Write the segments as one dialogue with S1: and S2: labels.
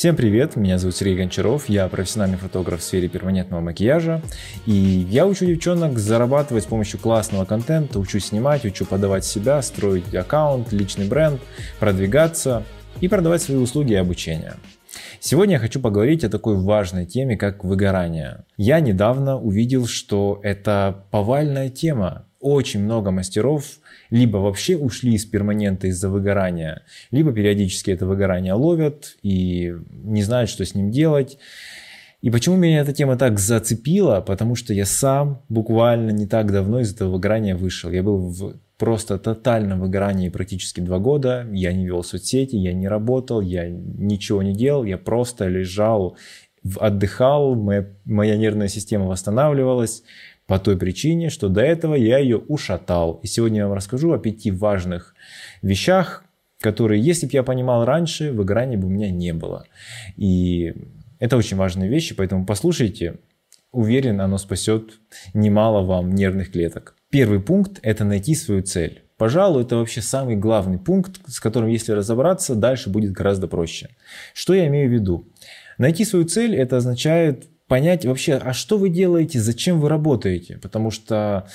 S1: Всем привет, меня зовут Сергей Гончаров, я профессиональный фотограф в сфере перманентного макияжа, и я учу девчонок зарабатывать с помощью классного контента, учу снимать, учу подавать себя, строить аккаунт, личный бренд, продвигаться и продавать свои услуги и обучение. Сегодня я хочу поговорить о такой важной теме, как выгорание. Я недавно увидел, что это повальная тема. Очень много мастеров либо вообще ушли из перманента из-за выгорания, либо периодически это выгорание ловят и не знают, что с ним делать. И почему меня эта тема так зацепила? Потому что я сам буквально не так давно из этого выгорания вышел. Я был в просто тотальном выгорании практически два года. Я не вел соцсети, я не работал, я ничего не делал, я просто лежал, отдыхал, моя, моя нервная система восстанавливалась по той причине, что до этого я ее ушатал. И сегодня я вам расскажу о пяти важных вещах, которые, если бы я понимал раньше, выгорания бы у меня не было. И это очень важные вещи, поэтому послушайте. Уверен, оно спасет немало вам нервных клеток. Первый пункт – это найти свою цель. Пожалуй, это вообще самый главный пункт, с которым, если разобраться, дальше будет гораздо проще. Что я имею в виду? Найти свою цель – это означает понять вообще, а что вы делаете, зачем вы работаете. Потому что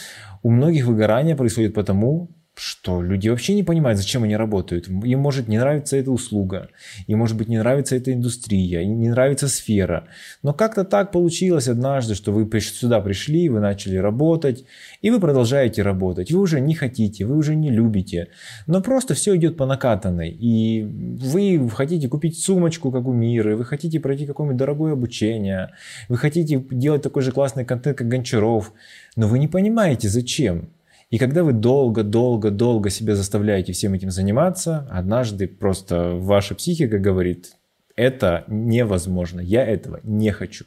S1: у многих выгорание происходит потому, что люди вообще не понимают, зачем они работают. Им может не нравиться эта услуга, им может быть не нравится эта индустрия, им не нравится сфера. Но как-то так получилось однажды, что вы сюда пришли, вы начали работать, и вы продолжаете работать. Вы уже не хотите, вы уже не любите. Но просто все идет по накатанной. И вы хотите купить сумочку, как у Миры, вы хотите пройти какое-нибудь дорогое обучение, вы хотите делать такой же классный контент, как Гончаров, но вы не понимаете, зачем. И когда вы долго-долго-долго себя заставляете всем этим заниматься, однажды просто ваша психика говорит, это невозможно, я этого не хочу.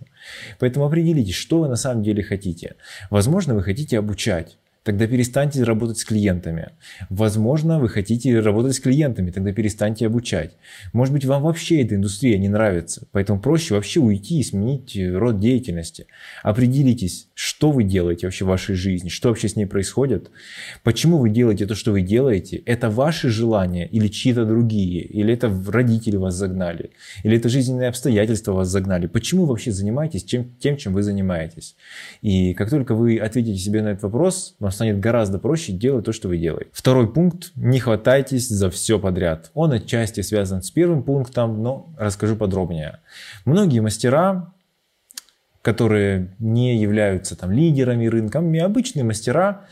S1: Поэтому определитесь, что вы на самом деле хотите. Возможно, вы хотите обучать. Тогда перестаньте работать с клиентами. Возможно, вы хотите работать с клиентами, тогда перестаньте обучать. Может быть, вам вообще эта индустрия не нравится, поэтому проще вообще уйти и сменить род деятельности. Определитесь, что вы делаете вообще в вашей жизни, что вообще с ней происходит, почему вы делаете то, что вы делаете, это ваши желания или чьи-то другие, или это родители вас загнали, или это жизненные обстоятельства вас загнали. Почему вы вообще занимаетесь чем, тем, чем вы занимаетесь? И как только вы ответите себе на этот вопрос, вам станет гораздо проще делать то, что вы делаете. Второй пункт – не хватайтесь за все подряд. Он отчасти связан с первым пунктом, но расскажу подробнее. Многие мастера которые не являются там лидерами рынка, обычные мастера,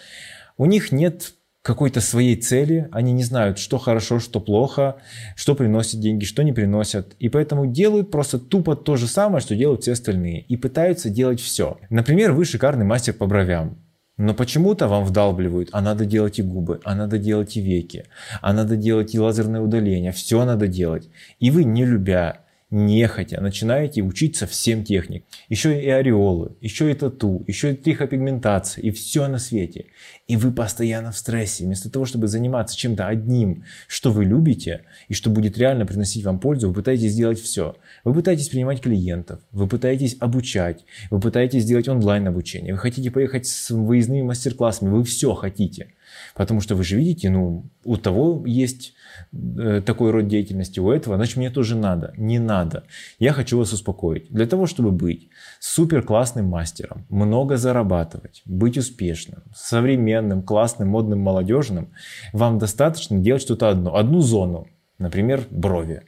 S1: у них нет какой-то своей цели, они не знают, что хорошо, что плохо, что приносит деньги, что не приносят. И поэтому делают просто тупо то же самое, что делают все остальные. И пытаются делать все. Например, вы шикарный мастер по бровям. Но почему-то вам вдалбливают, а надо делать и губы, а надо делать и веки, а надо делать и лазерное удаление, все надо делать. И вы, не любя нехотя начинаете учиться всем техник. Еще и ореолы, еще и тату, еще и трихопигментация, и все на свете. И вы постоянно в стрессе. Вместо того, чтобы заниматься чем-то одним, что вы любите, и что будет реально приносить вам пользу, вы пытаетесь сделать все. Вы пытаетесь принимать клиентов, вы пытаетесь обучать, вы пытаетесь сделать онлайн обучение, вы хотите поехать с выездными мастер-классами, вы все хотите. Потому что вы же видите, ну, у того есть э, такой род деятельности, у этого, значит, мне тоже надо. Не надо. Я хочу вас успокоить. Для того, чтобы быть супер классным мастером, много зарабатывать, быть успешным, современным, классным, модным, молодежным, вам достаточно делать что-то одно, одну зону, например, брови.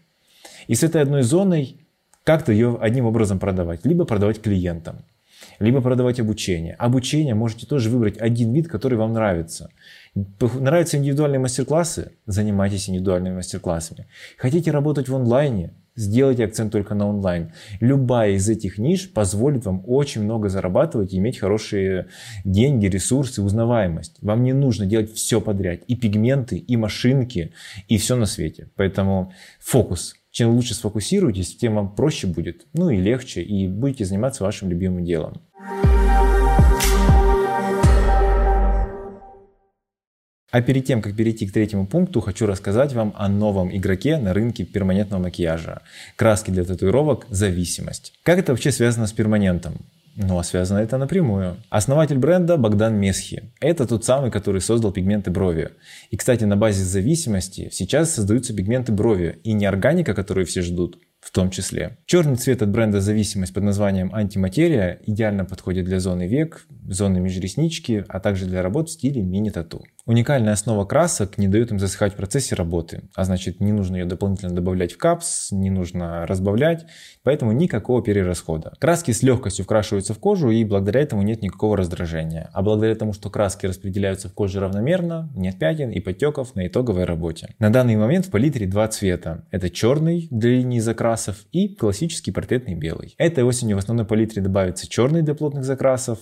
S1: И с этой одной зоной как-то ее одним образом продавать, либо продавать клиентам либо продавать обучение. Обучение можете тоже выбрать один вид, который вам нравится. Нравятся индивидуальные мастер-классы? Занимайтесь индивидуальными мастер-классами. Хотите работать в онлайне? Сделайте акцент только на онлайн. Любая из этих ниш позволит вам очень много зарабатывать и иметь хорошие деньги, ресурсы, узнаваемость. Вам не нужно делать все подряд. И пигменты, и машинки, и все на свете. Поэтому фокус. Чем лучше сфокусируетесь, тем вам проще будет, ну и легче, и будете заниматься вашим любимым делом. А перед тем, как перейти к третьему пункту, хочу рассказать вам о новом игроке на рынке перманентного макияжа. Краски для татуировок – зависимость. Как это вообще связано с перманентом? Ну а связано это напрямую. Основатель бренда Богдан Месхи. Это тот самый, который создал пигменты брови. И, кстати, на базе зависимости сейчас создаются пигменты брови. И не органика, которую все ждут, в том числе. Черный цвет от бренда «Зависимость» под названием «Антиматерия» идеально подходит для зоны век, зоны межреснички, а также для работ в стиле мини-тату. Уникальная основа красок не дает им засыхать в процессе работы, а значит не нужно ее дополнительно добавлять в капс, не нужно разбавлять, поэтому никакого перерасхода. Краски с легкостью вкрашиваются в кожу и благодаря этому нет никакого раздражения. А благодаря тому, что краски распределяются в коже равномерно, нет пятен и подтеков на итоговой работе. На данный момент в палитре два цвета. Это черный для линий закрасов и классический портретный белый. Этой осенью в основной палитре добавится черный для плотных закрасов,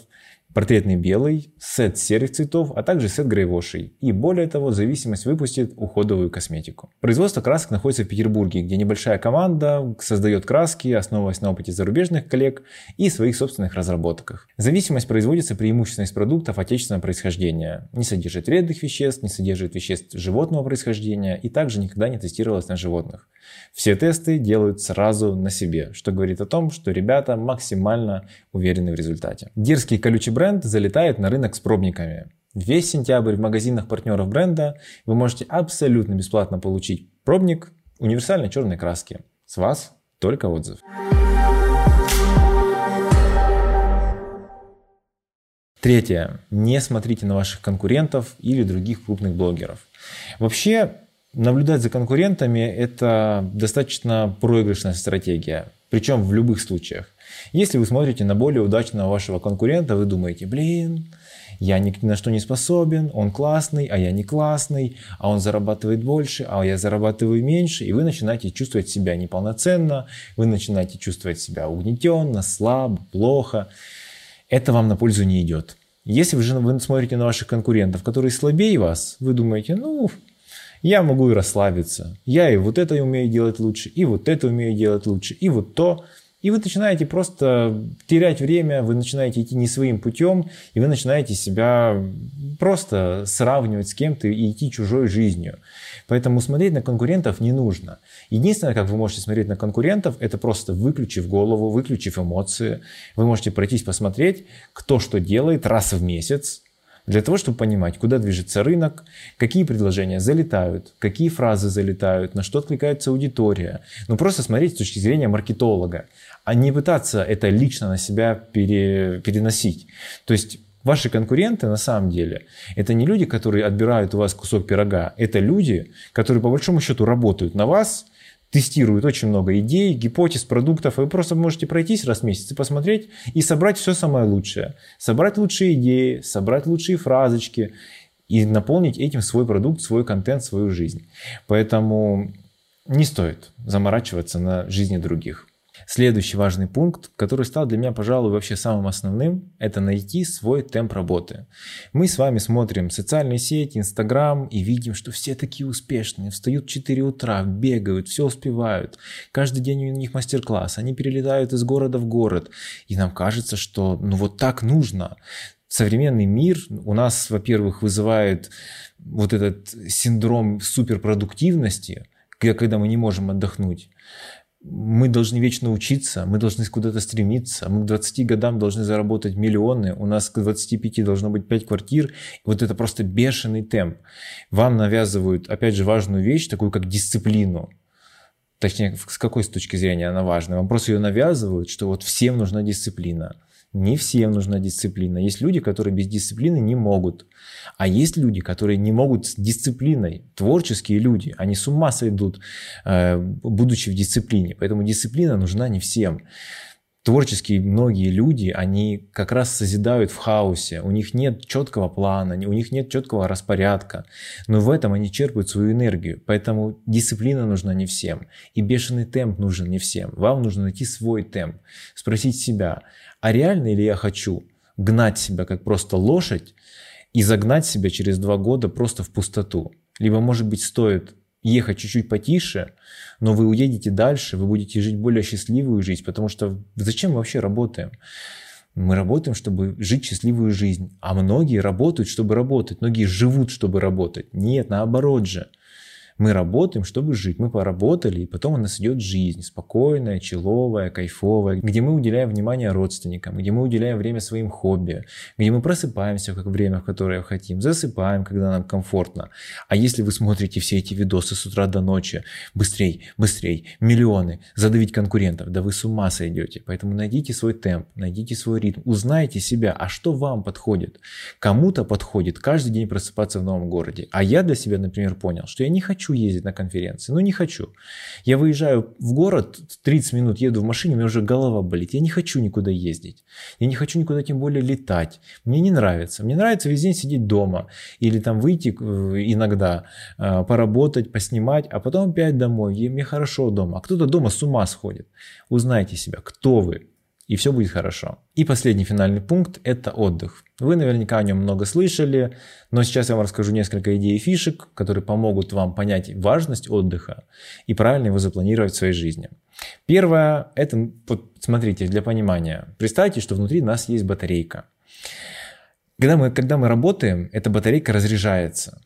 S1: портретный белый, сет серых цветов, а также сет грейвошей. И более того, зависимость выпустит уходовую косметику. Производство красок находится в Петербурге, где небольшая команда создает краски, основываясь на опыте зарубежных коллег и своих собственных разработках. Зависимость производится преимущественно из продуктов отечественного происхождения. Не содержит вредных веществ, не содержит веществ животного происхождения и также никогда не тестировалась на животных. Все тесты делают сразу на себе, что говорит о том, что ребята максимально уверены в результате. Дерзкий колючий бренд залетает на рынок с пробниками. Весь сентябрь в магазинах партнеров бренда вы можете абсолютно бесплатно получить пробник универсальной черной краски. С вас только отзыв. Третье. Не смотрите на ваших конкурентов или других крупных блогеров. Вообще, Наблюдать за конкурентами – это достаточно проигрышная стратегия, причем в любых случаях. Если вы смотрите на более удачного вашего конкурента, вы думаете, блин, я ни на что не способен, он классный, а я не классный, а он зарабатывает больше, а я зарабатываю меньше, и вы начинаете чувствовать себя неполноценно, вы начинаете чувствовать себя угнетенно, слабо, плохо. Это вам на пользу не идет. Если вы же смотрите на ваших конкурентов, которые слабее вас, вы думаете, ну, я могу и расслабиться. Я и вот это умею делать лучше, и вот это умею делать лучше, и вот то. И вы начинаете просто терять время, вы начинаете идти не своим путем, и вы начинаете себя просто сравнивать с кем-то и идти чужой жизнью. Поэтому смотреть на конкурентов не нужно. Единственное, как вы можете смотреть на конкурентов, это просто выключив голову, выключив эмоции. Вы можете пройтись посмотреть, кто что делает раз в месяц, для того, чтобы понимать, куда движется рынок, какие предложения залетают, какие фразы залетают, на что откликается аудитория. Ну, просто смотреть с точки зрения маркетолога, а не пытаться это лично на себя пере, переносить. То есть Ваши конкуренты на самом деле это не люди, которые отбирают у вас кусок пирога, это люди, которые по большому счету работают на вас тестируют очень много идей, гипотез, продуктов. Вы просто можете пройтись раз в месяц и посмотреть и собрать все самое лучшее. Собрать лучшие идеи, собрать лучшие фразочки и наполнить этим свой продукт, свой контент, свою жизнь. Поэтому не стоит заморачиваться на жизни других. Следующий важный пункт, который стал для меня, пожалуй, вообще самым основным, это найти свой темп работы. Мы с вами смотрим социальные сети, Инстаграм и видим, что все такие успешные, встают в 4 утра, бегают, все успевают. Каждый день у них мастер-класс, они перелетают из города в город. И нам кажется, что ну вот так нужно. Современный мир у нас, во-первых, вызывает вот этот синдром суперпродуктивности, когда мы не можем отдохнуть мы должны вечно учиться, мы должны куда-то стремиться, мы к 20 годам должны заработать миллионы, у нас к 25 должно быть 5 квартир. Вот это просто бешеный темп. Вам навязывают, опять же, важную вещь, такую как дисциплину. Точнее, с какой с точки зрения она важна? Вам просто ее навязывают, что вот всем нужна дисциплина. Не всем нужна дисциплина. Есть люди, которые без дисциплины не могут. А есть люди, которые не могут с дисциплиной. Творческие люди, они с ума сойдут, э, будучи в дисциплине. Поэтому дисциплина нужна не всем. Творческие многие люди, они как раз созидают в хаосе. У них нет четкого плана, у них нет четкого распорядка. Но в этом они черпают свою энергию. Поэтому дисциплина нужна не всем. И бешеный темп нужен не всем. Вам нужно найти свой темп. Спросить себя, а реально ли я хочу гнать себя как просто лошадь и загнать себя через два года просто в пустоту? Либо, может быть, стоит ехать чуть-чуть потише, но вы уедете дальше, вы будете жить более счастливую жизнь, потому что зачем мы вообще работаем? Мы работаем, чтобы жить счастливую жизнь, а многие работают, чтобы работать, многие живут, чтобы работать. Нет, наоборот же. Мы работаем, чтобы жить. Мы поработали, и потом у нас идет жизнь. Спокойная, человая, кайфовая. Где мы уделяем внимание родственникам, где мы уделяем время своим хобби, где мы просыпаемся в время, в которое хотим, засыпаем, когда нам комфортно. А если вы смотрите все эти видосы с утра до ночи, быстрей, быстрей, миллионы, задавить конкурентов, да вы с ума сойдете. Поэтому найдите свой темп, найдите свой ритм, узнайте себя, а что вам подходит. Кому-то подходит каждый день просыпаться в новом городе. А я для себя, например, понял, что я не хочу ездить на конференции. Ну, не хочу. Я выезжаю в город, 30 минут еду в машине, у меня уже голова болит. Я не хочу никуда ездить. Я не хочу никуда тем более летать. Мне не нравится. Мне нравится весь день сидеть дома. Или там выйти э, иногда, э, поработать, поснимать, а потом опять домой. И мне хорошо дома. А кто-то дома с ума сходит. Узнайте себя, кто вы, и все будет хорошо. И последний финальный пункт – это отдых. Вы наверняка о нем много слышали, но сейчас я вам расскажу несколько идей и фишек, которые помогут вам понять важность отдыха и правильно его запланировать в своей жизни. Первое – это, вот смотрите, для понимания. Представьте, что внутри нас есть батарейка. Когда мы, когда мы работаем, эта батарейка разряжается.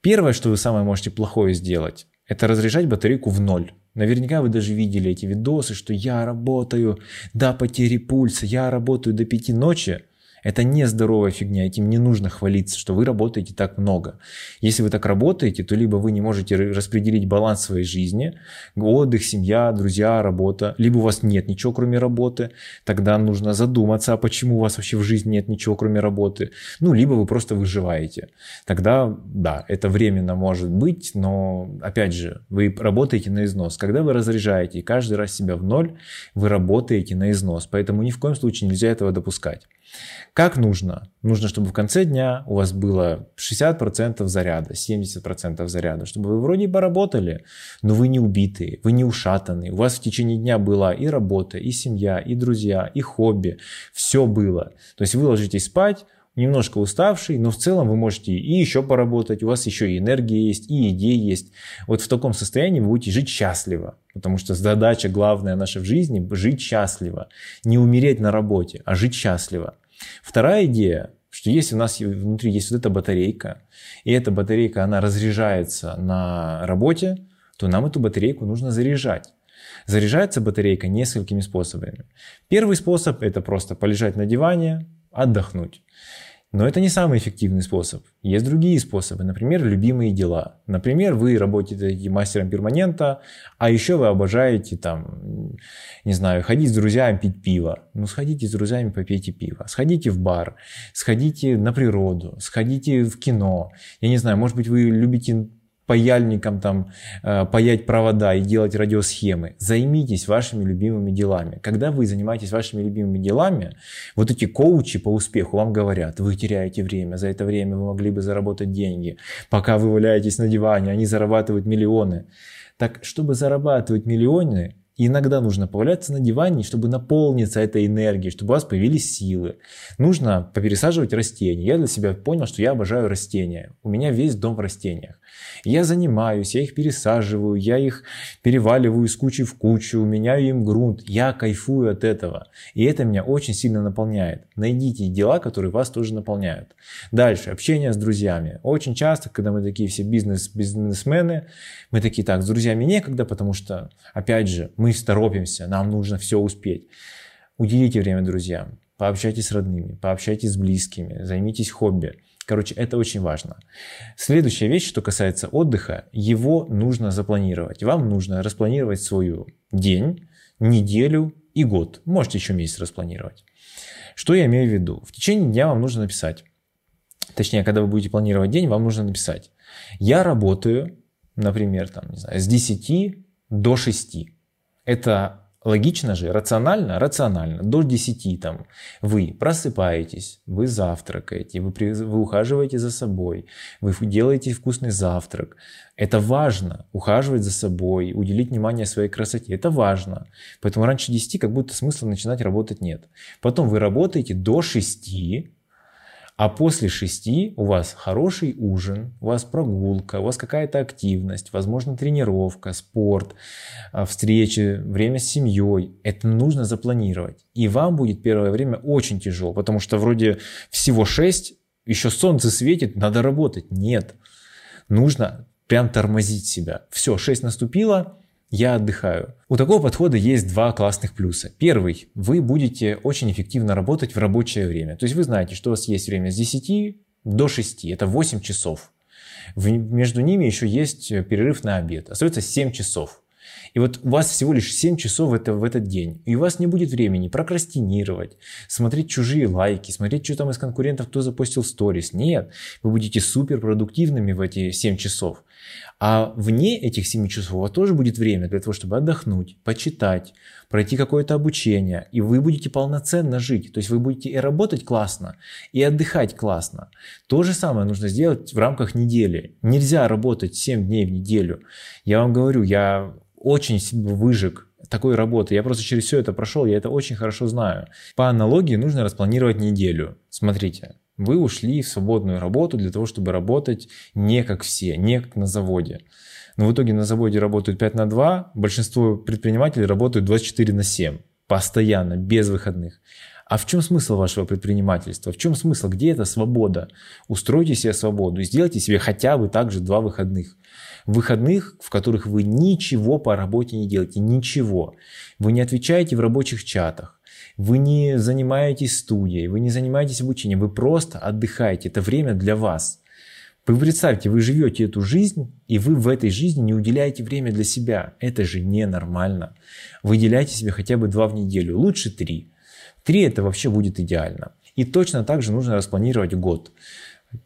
S1: Первое, что вы самое можете плохое сделать, это разряжать батарейку в ноль. Наверняка вы даже видели эти видосы, что я работаю до потери пульса, я работаю до пяти ночи. Это не здоровая фигня, этим не нужно хвалиться, что вы работаете так много. Если вы так работаете, то либо вы не можете распределить баланс своей жизни, отдых, семья, друзья, работа, либо у вас нет ничего, кроме работы, тогда нужно задуматься, а почему у вас вообще в жизни нет ничего, кроме работы. Ну, либо вы просто выживаете. Тогда, да, это временно может быть, но, опять же, вы работаете на износ. Когда вы разряжаете каждый раз себя в ноль, вы работаете на износ. Поэтому ни в коем случае нельзя этого допускать. Как нужно? Нужно, чтобы в конце дня у вас было 60% заряда, 70% заряда, чтобы вы вроде поработали, но вы не убитые, вы не ушатанные. У вас в течение дня была и работа, и семья, и друзья, и хобби. Все было. То есть вы ложитесь спать, немножко уставший, но в целом вы можете и еще поработать, у вас еще и энергия есть, и идеи есть. Вот в таком состоянии вы будете жить счастливо, потому что задача главная наша в жизни – жить счастливо. Не умереть на работе, а жить счастливо. Вторая идея, что если у нас внутри есть вот эта батарейка, и эта батарейка, она разряжается на работе, то нам эту батарейку нужно заряжать. Заряжается батарейка несколькими способами. Первый способ – это просто полежать на диване, отдохнуть. Но это не самый эффективный способ. Есть другие способы, например, любимые дела. Например, вы работаете мастером перманента, а еще вы обожаете там, не знаю, ходить с друзьями пить пиво. Ну, сходите с друзьями, попейте пиво. Сходите в бар, сходите на природу, сходите в кино. Я не знаю, может быть, вы любите паяльником там э, паять провода и делать радиосхемы. Займитесь вашими любимыми делами. Когда вы занимаетесь вашими любимыми делами, вот эти коучи по успеху вам говорят, вы теряете время, за это время вы могли бы заработать деньги. Пока вы валяетесь на диване, они зарабатывают миллионы. Так, чтобы зарабатывать миллионы, иногда нужно поваляться на диване, чтобы наполниться этой энергией, чтобы у вас появились силы. Нужно попересаживать растения. Я для себя понял, что я обожаю растения. У меня весь дом в растениях. Я занимаюсь, я их пересаживаю, я их переваливаю из кучи в кучу, меняю им грунт. Я кайфую от этого. И это меня очень сильно наполняет. Найдите дела, которые вас тоже наполняют. Дальше, общение с друзьями. Очень часто, когда мы такие все бизнес, бизнесмены, мы такие, так, с друзьями некогда, потому что, опять же, мы торопимся, нам нужно все успеть. Уделите время друзьям, пообщайтесь с родными, пообщайтесь с близкими, займитесь хобби. Короче, это очень важно. Следующая вещь, что касается отдыха, его нужно запланировать. Вам нужно распланировать свой день, неделю и год. Можете еще месяц распланировать. Что я имею в виду? В течение дня вам нужно написать. Точнее, когда вы будете планировать день, вам нужно написать. Я работаю, например, там, не знаю, с 10 до 6. Это Логично же, рационально, рационально. До 10 там вы просыпаетесь, вы завтракаете, вы, при, вы ухаживаете за собой, вы делаете вкусный завтрак. Это важно, ухаживать за собой, уделить внимание своей красоте. Это важно. Поэтому раньше 10 как будто смысла начинать работать нет. Потом вы работаете до 6, а после шести у вас хороший ужин, у вас прогулка, у вас какая-то активность, возможно тренировка, спорт, а, встречи, время с семьей. Это нужно запланировать. И вам будет первое время очень тяжело, потому что вроде всего шесть, еще солнце светит, надо работать. Нет. Нужно прям тормозить себя. Все, 6 наступило, я отдыхаю. У такого подхода есть два классных плюса. Первый, вы будете очень эффективно работать в рабочее время. То есть вы знаете, что у вас есть время с 10 до 6, это 8 часов. Между ними еще есть перерыв на обед. Остается 7 часов. И вот у вас всего лишь 7 часов это, в этот день. И у вас не будет времени прокрастинировать, смотреть чужие лайки, смотреть, что там из конкурентов кто запостил сторис. Нет, вы будете супер продуктивными в эти 7 часов. А вне этих 7 часов у вас тоже будет время для того, чтобы отдохнуть, почитать, пройти какое-то обучение, и вы будете полноценно жить. То есть вы будете и работать классно, и отдыхать классно. То же самое нужно сделать в рамках недели. Нельзя работать 7 дней в неделю. Я вам говорю, я очень выжег такой работы. Я просто через все это прошел, я это очень хорошо знаю. По аналогии нужно распланировать неделю. Смотрите, вы ушли в свободную работу для того, чтобы работать не как все, не как на заводе. Но в итоге на заводе работают 5 на 2, большинство предпринимателей работают 24 на 7, постоянно, без выходных. А в чем смысл вашего предпринимательства? В чем смысл? Где эта свобода? Устройте себе свободу и сделайте себе хотя бы также два выходных выходных, в которых вы ничего по работе не делаете, ничего. Вы не отвечаете в рабочих чатах, вы не занимаетесь студией, вы не занимаетесь обучением, вы просто отдыхаете. Это время для вас. Вы представьте, вы живете эту жизнь, и вы в этой жизни не уделяете время для себя. Это же ненормально. Выделяйте себе хотя бы два в неделю, лучше три. Три это вообще будет идеально. И точно так же нужно распланировать год.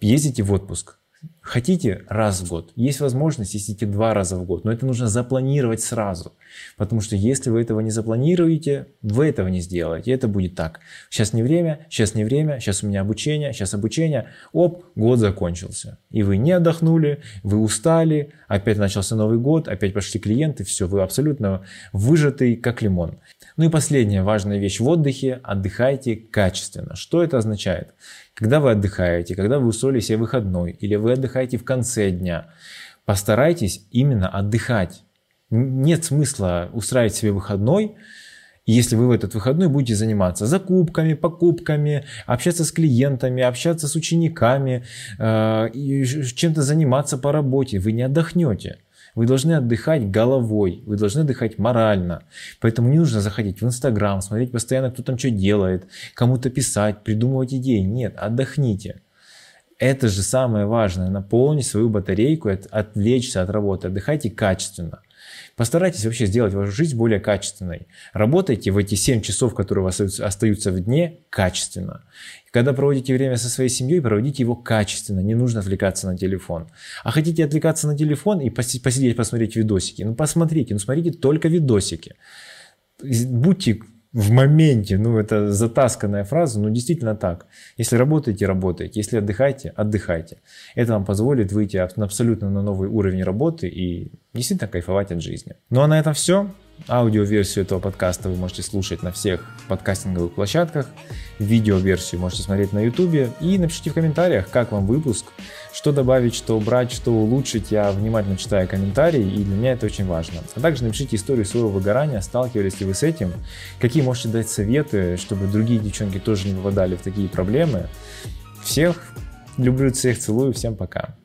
S1: Ездите в отпуск, Хотите раз в год, есть возможность ездите два раза в год, но это нужно запланировать сразу. Потому что если вы этого не запланируете, вы этого не сделаете. Это будет так. Сейчас не время, сейчас не время, сейчас у меня обучение, сейчас обучение. Оп, год закончился. И вы не отдохнули, вы устали, опять начался Новый год, опять пошли клиенты, все, вы абсолютно выжатый, как лимон. Ну и последняя важная вещь в отдыхе – отдыхайте качественно. Что это означает? Когда вы отдыхаете, когда вы устроили себе выходной или вы отдыхаете в конце дня, постарайтесь именно отдыхать. Нет смысла устраивать себе выходной, если вы в этот выходной будете заниматься закупками, покупками, общаться с клиентами, общаться с учениками, э, чем-то заниматься по работе, вы не отдохнете. Вы должны отдыхать головой, вы должны отдыхать морально. Поэтому не нужно заходить в Инстаграм, смотреть постоянно, кто там что делает, кому-то писать, придумывать идеи. Нет, отдохните. Это же самое важное, наполнить свою батарейку, отвлечься от работы, отдыхайте качественно. Постарайтесь вообще сделать вашу жизнь более качественной. Работайте в эти 7 часов, которые у вас остаются в дне, качественно. Когда проводите время со своей семьей, проводите его качественно, не нужно отвлекаться на телефон. А хотите отвлекаться на телефон и посидеть, посмотреть видосики? Ну посмотрите, ну смотрите только видосики. Будьте в моменте, ну это затасканная фраза, но действительно так. Если работаете, работаете. Если отдыхаете, отдыхайте. Это вам позволит выйти абсолютно на новый уровень работы и действительно кайфовать от жизни. Ну а на этом все. Аудиоверсию этого подкаста вы можете слушать на всех подкастинговых площадках. Видеоверсию можете смотреть на YouTube. И напишите в комментариях, как вам выпуск, что добавить, что убрать, что улучшить. Я внимательно читаю комментарии, и для меня это очень важно. А также напишите историю своего выгорания, сталкивались ли вы с этим, какие можете дать советы, чтобы другие девчонки тоже не попадали в такие проблемы. Всех люблю, всех целую, всем пока.